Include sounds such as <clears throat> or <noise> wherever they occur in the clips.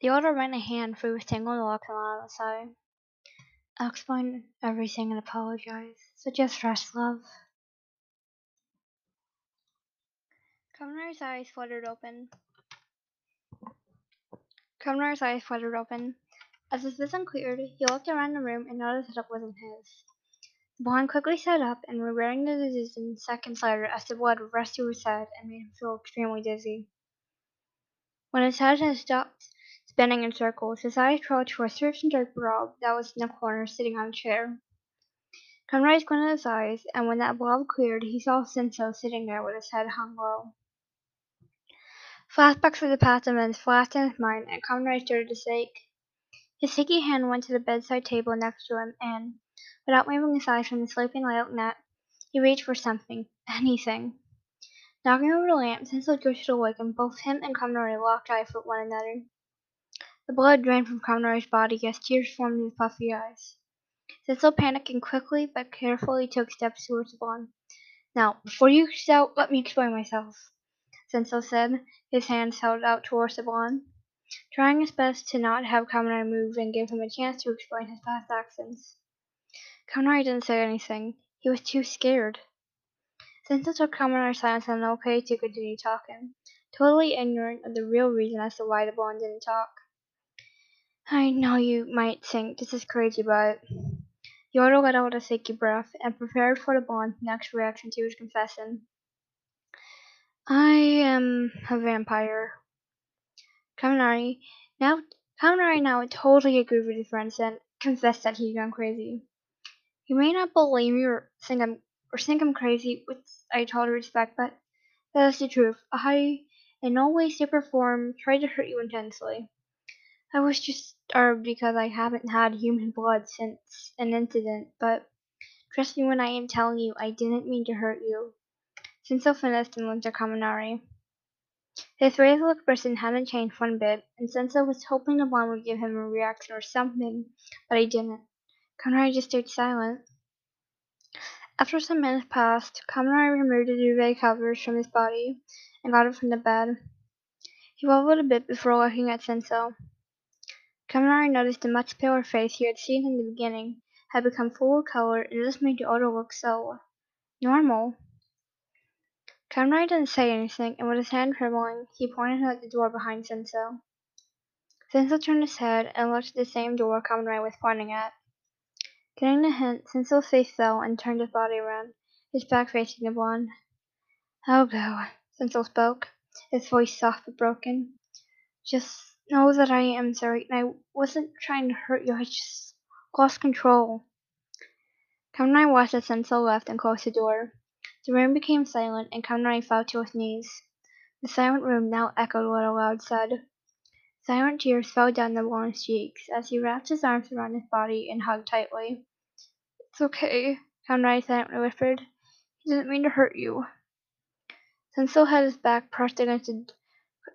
The order ran a hand through his tangled locks and out a. I'll explain everything and apologize. So just rest, love. Kaminari's eyes fluttered open. Kaminari's eyes fluttered open. As his vision cleared, he looked around the room and noticed that it wasn't his. The blonde quickly sat up and regretting the decision seconds later as the blood rushed to his head and made him feel extremely dizzy. When his head had stopped spinning in circles, his eyes traveled to a certain dark blob that was in the corner sitting on a chair. Conrad squinted his eyes, and when that blob cleared, he saw Senso sitting there with his head hung low. Flashbacks of the past events flashed in his mind, and Conrad started to shake. His sticky hand went to the bedside table next to him, and, without moving his eyes from the sleeping lilac net, he reached for something, <laughs> anything. Knocking over the lamp, Senso drifted awake, and both him and Conrad locked eyes with one another. The blood drained from Conrad's body as tears formed in his puffy eyes. Senso panicked and quickly but carefully took steps towards the blonde. Now, before you shout, let me explain myself, Senso said, his hands held out towards the blonde, trying his best to not have Kaminari move and give him a chance to explain his past actions. Kaminari didn't say anything. He was too scared. Senso took Kaminari's silence as okay to continue talking, totally ignorant of the real reason as to why the blonde didn't talk. I know you might think this is crazy, but Yoda let out a shaky breath and prepared for the blonde's next reaction to his confession. I am a vampire. Kaminari now Kaminari now totally agreed with his friends and confessed that he'd gone crazy. You may not believe me or think I'm or think I'm crazy, which I totally respect, but that is the truth. I in no way, shape, or form tried to hurt you intensely. I was just starved because I haven't had human blood since an incident, but trust me when I am telling you I didn't mean to hurt you. Senso finished and looked at Kaminari. His facial expression hadn't changed one bit, and Senso was hoping the blonde would give him a reaction or something, but he didn't. Kaminari just stayed silent. After some minutes passed, Kaminari removed the duvet covers from his body and got up from the bed. He wobbled a bit before looking at Senso. Kaminari noticed the much paler face he had seen in the beginning had become full of color, and this made the other look so normal. Kaminari didn't say anything, and with his hand trembling, he pointed at the door behind Senso. Senso turned his head and looked at the same door Kaminari was pointing at. Getting the hint, Senso's face fell and turned his body around, his back facing the blonde. I'll oh, go, Senso spoke, his voice soft but broken. Just know that I am sorry, and I wasn't trying to hurt you. I just lost control. Kaminari watched as Senso left and closed the door. The room became silent, and Kaminari fell to his knees. The silent room now echoed what a loud said. Silent tears fell down the blonde's cheeks as he wrapped his arms around his body and hugged tightly. It's okay, Kaminari silently whispered. He didn't mean to hurt you. Senso had his back pressed against the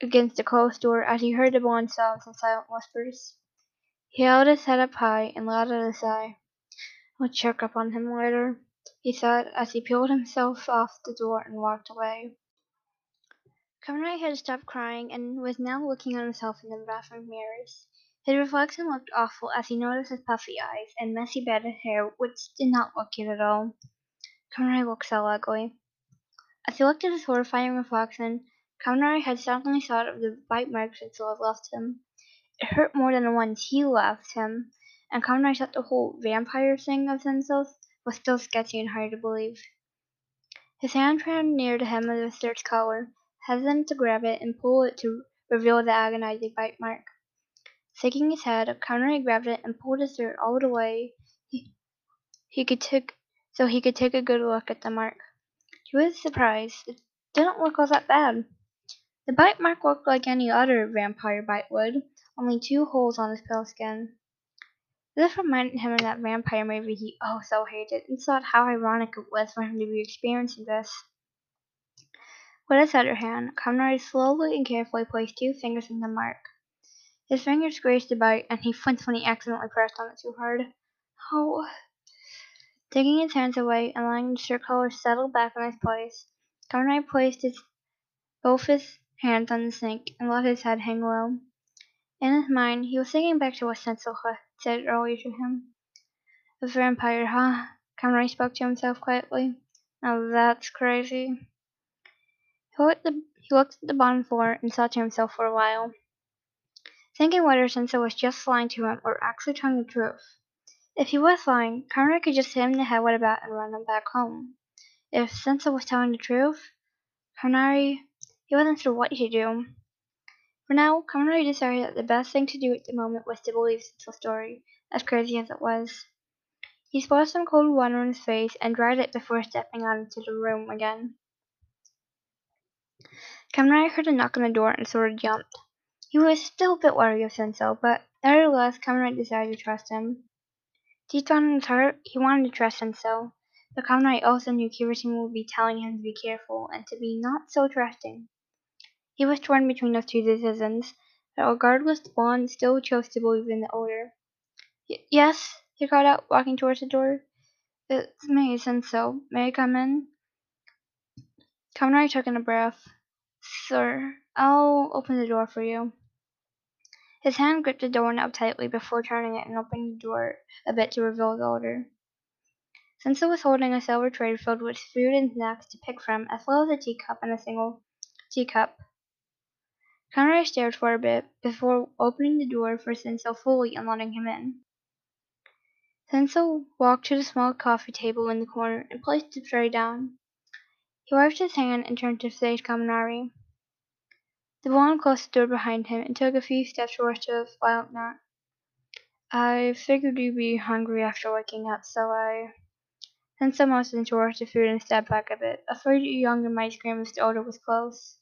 against the closed door as he heard the blonde sobs and silent whispers. He held his head up high and let out a sigh. I'll check up on him later, he thought as he peeled himself off the door and walked away. Kaminari had stopped crying and was now looking at himself in the bathroom mirrors. His reflection looked awful as he noticed his puffy eyes and messy matted hair, which did not look cute at all. Kaminari looked so ugly. As he looked at his horrifying reflection, Kaminari had suddenly thought of the bite marks that Senso had left him. It hurt more than the ones he left him, and Kaminari thought the whole vampire thing of himself was still sketchy and hard to believe. His hand ran near the hem of the search collar, hesitant to grab it and pull it to reveal the agonizing bite mark. Shaking his head, Kaminari grabbed it and pulled his shirt all the way he, he could take so he could take a good look at the mark. He was surprised. It didn't look all that bad. The bite mark looked like any other vampire bite would, only two holes on his pale skin. This reminded him of that vampire movie he oh so hated, and thought how ironic it was for him to be experiencing this. With his other hand, Kaminari slowly and carefully placed two fingers in the mark. His fingers grazed the bite, and he flinched when he accidentally pressed on it too hard. Oh! Taking his hands away and letting the shirt collar settle back in its place, Kaminari placed his both his hands on the sink and let his head hang low. In his mind, he was thinking back to what Sensei had said earlier to him. A vampire, huh? Conroy spoke to himself quietly. Now that's crazy. He looked, the, he looked at the bottom floor and thought to himself for a while, thinking whether Sensei was just lying to him or actually telling the truth. If he was lying, Conroy could just hit him in the head with a bat and run him back home. If Sensei was telling the truth, Conroy, he wasn't sure what he'd do. For now, Conroy decided that the best thing to do at the moment was to believe Sensei's story, as crazy as it was. He splashed some cold water on his face and dried it before stepping out into the room again. Conroy heard a knock on the door and sort of jumped. He was still a bit wary of Sensei, but nevertheless, Conroy decided to trust him. Deep down in his heart, he wanted to trust Sensei, but Conroy also knew Kirishima would be telling him to be careful and to be not so trusting. He was torn between those two decisions, but regardless, Bond still chose to believe in the older. yes, he called out, walking towards the door. It's me, Sensei. May I come in? Conroy took in a breath. Sir, I'll open the door for you. His hand gripped the doorknob tightly before turning it and opening the door a bit to reveal the odor. Sensei was holding a silver tray filled with food and snacks to pick from, as well as a teacup and a single teacup. Conroy stared for a bit before opening the door for Sensei fully and letting him in. Sensei walked to the small coffee table in the corner and placed the tray down. He wiped his hand and turned to face Kaminari. The blonde closed the door behind him and took a few steps towards the violent knot. I figured you'd be hungry after waking up, so I... Sensei motioned towards the food and stepped back a bit, afraid you Younger might scream if the odor was close.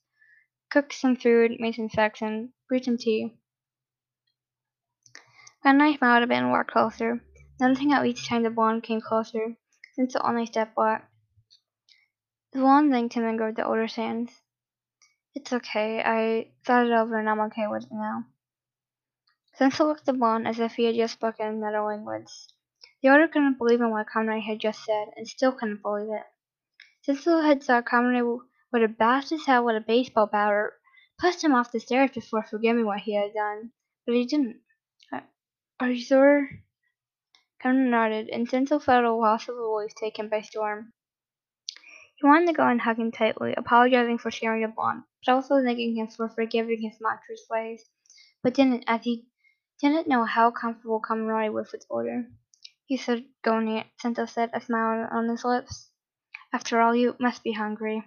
Cooked some food, made some and brewed some tea. Smiled a bit and walked closer. Noticing how each time the blonde came closer, Sensei only stepped back. The blonde thanked him and grabbed the older's hands. It's okay. I thought it over and I'm okay with it now. Sensei looked at the blonde as if he had just spoken another language. The older couldn't believe in what Conroy had just said, and still couldn't believe it. Sensei had saw Conroy would have bashed his head with a baseball bat or pushed him off the stairs before forgiving what he had done, but he didn't. Are you sure? Conroy nodded, and Sensei felt a loss of relief take him by storm. He wanted to go and hug him tightly, apologizing for sharing the bond, but also thanking him for forgiving his monstrous ways, but didn't, as he didn't know how comfortable Conroy was with order. He said, "Go, Nate," Sensei said, a smile on his lips. After all, you must be hungry.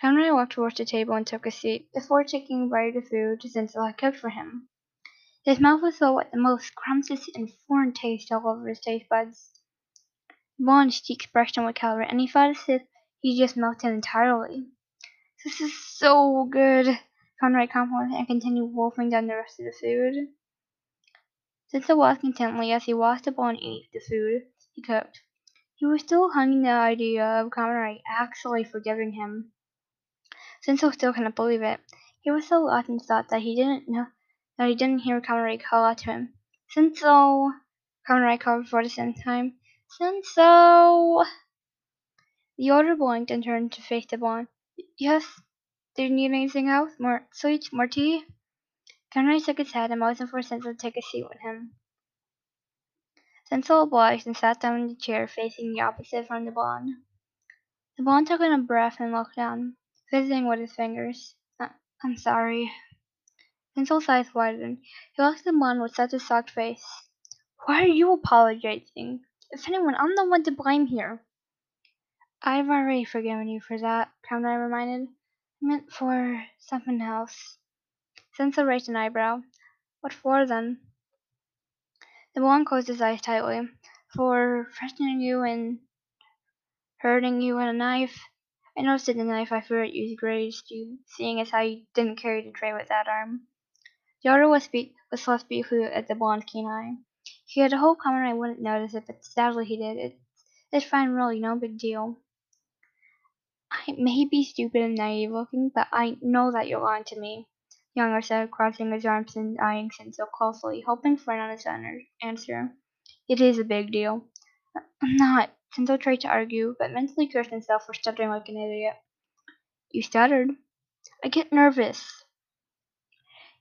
Conroy walked towards the table and took a seat, before taking a bite of the food Sensei had cooked for him. His mouth was filled with the most scrumptious and foreign taste all over his taste buds. Vaughn's cheeks brushed with color, and he felt as if he just melted entirely. This is so good, Conrad complimented and continued wolfing down the rest of the food. Sensei watched intently as he the bowl and ate the food he cooked. He was still hung in the idea of Conrad actually forgiving him. Sensei still couldn't believe it. He was so lost in thought that he didn't know that he didn't hear Conroy call out to him. Sensei! Conroy called for the second time. Sensei! The older blinked and turned to face the blonde. Yes? Do you need anything else? More sweets? More tea? Conroy shook his head and motioned for Sensei to take a seat with him. Sensei obliged and sat down in the chair facing the opposite from the blonde. The blonde took in a breath and looked down, fizzing with his fingers. Uh, I'm sorry. Sensei's eyes widened. He looked at the man with such a shocked face. Why are you apologizing? If anyone, I'm the one to blame here. I've already forgiven you for that, Conroy reminded. I meant for something else. Sensei raised an eyebrow. What for, then? The man closed his eyes tightly. For threatening you and hurting you with a knife. I noticed the knife I feared you grazed you, seeing as how you didn't carry the tray with that arm. The other was, spe- was less beautiful uh, at the blonde keen eye. He had hoped I wouldn't notice it, but sadly he did. It, it's fine, really, no big deal. I may be stupid and naive looking, but I know that you're lying to me, Younger said, crossing his arms and eyeing Sensei closely, hoping for an honest answer. It is a big deal. <clears throat> I'm not. Sensei tried to argue, but mentally cursed himself for stuttering like an idiot. You stuttered. I get nervous.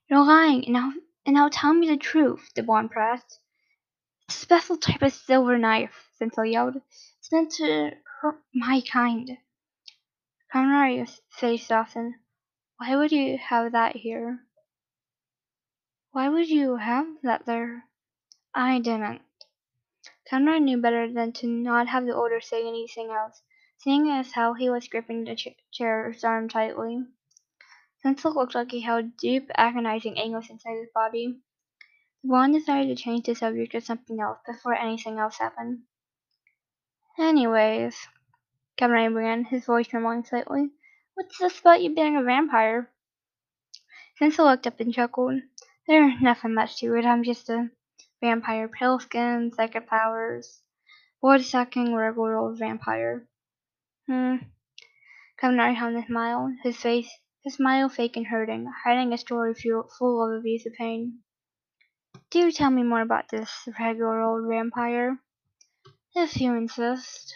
You're lying, and now And now tell me the truth, the blonde pressed. A special type of silver knife, Sentinel yelled. It's meant to hurt my kind. Conrad's face softened. Why would you have that here? Why would you have that there? I didn't. Conrad knew better than to not have the older say anything else, seeing as how he was gripping the ch chair's arm tightly. Sentinel looked like he held deep, agonizing anguish inside his body. The blonde decided to change the subject to something else before anything else happened. Anyways, Conrad began, his voice trembling slightly, what's this about you being a vampire? Sentinel looked up and chuckled. There's nothing much to it. I'm just a vampire. Pale skin, psychic powers. Blood-sucking, regular old vampire. Hmm. Hung a smile, his face, his smile fake and hurting, hiding a story full of abusive pain. Do tell me more about this regular old vampire. If you insist.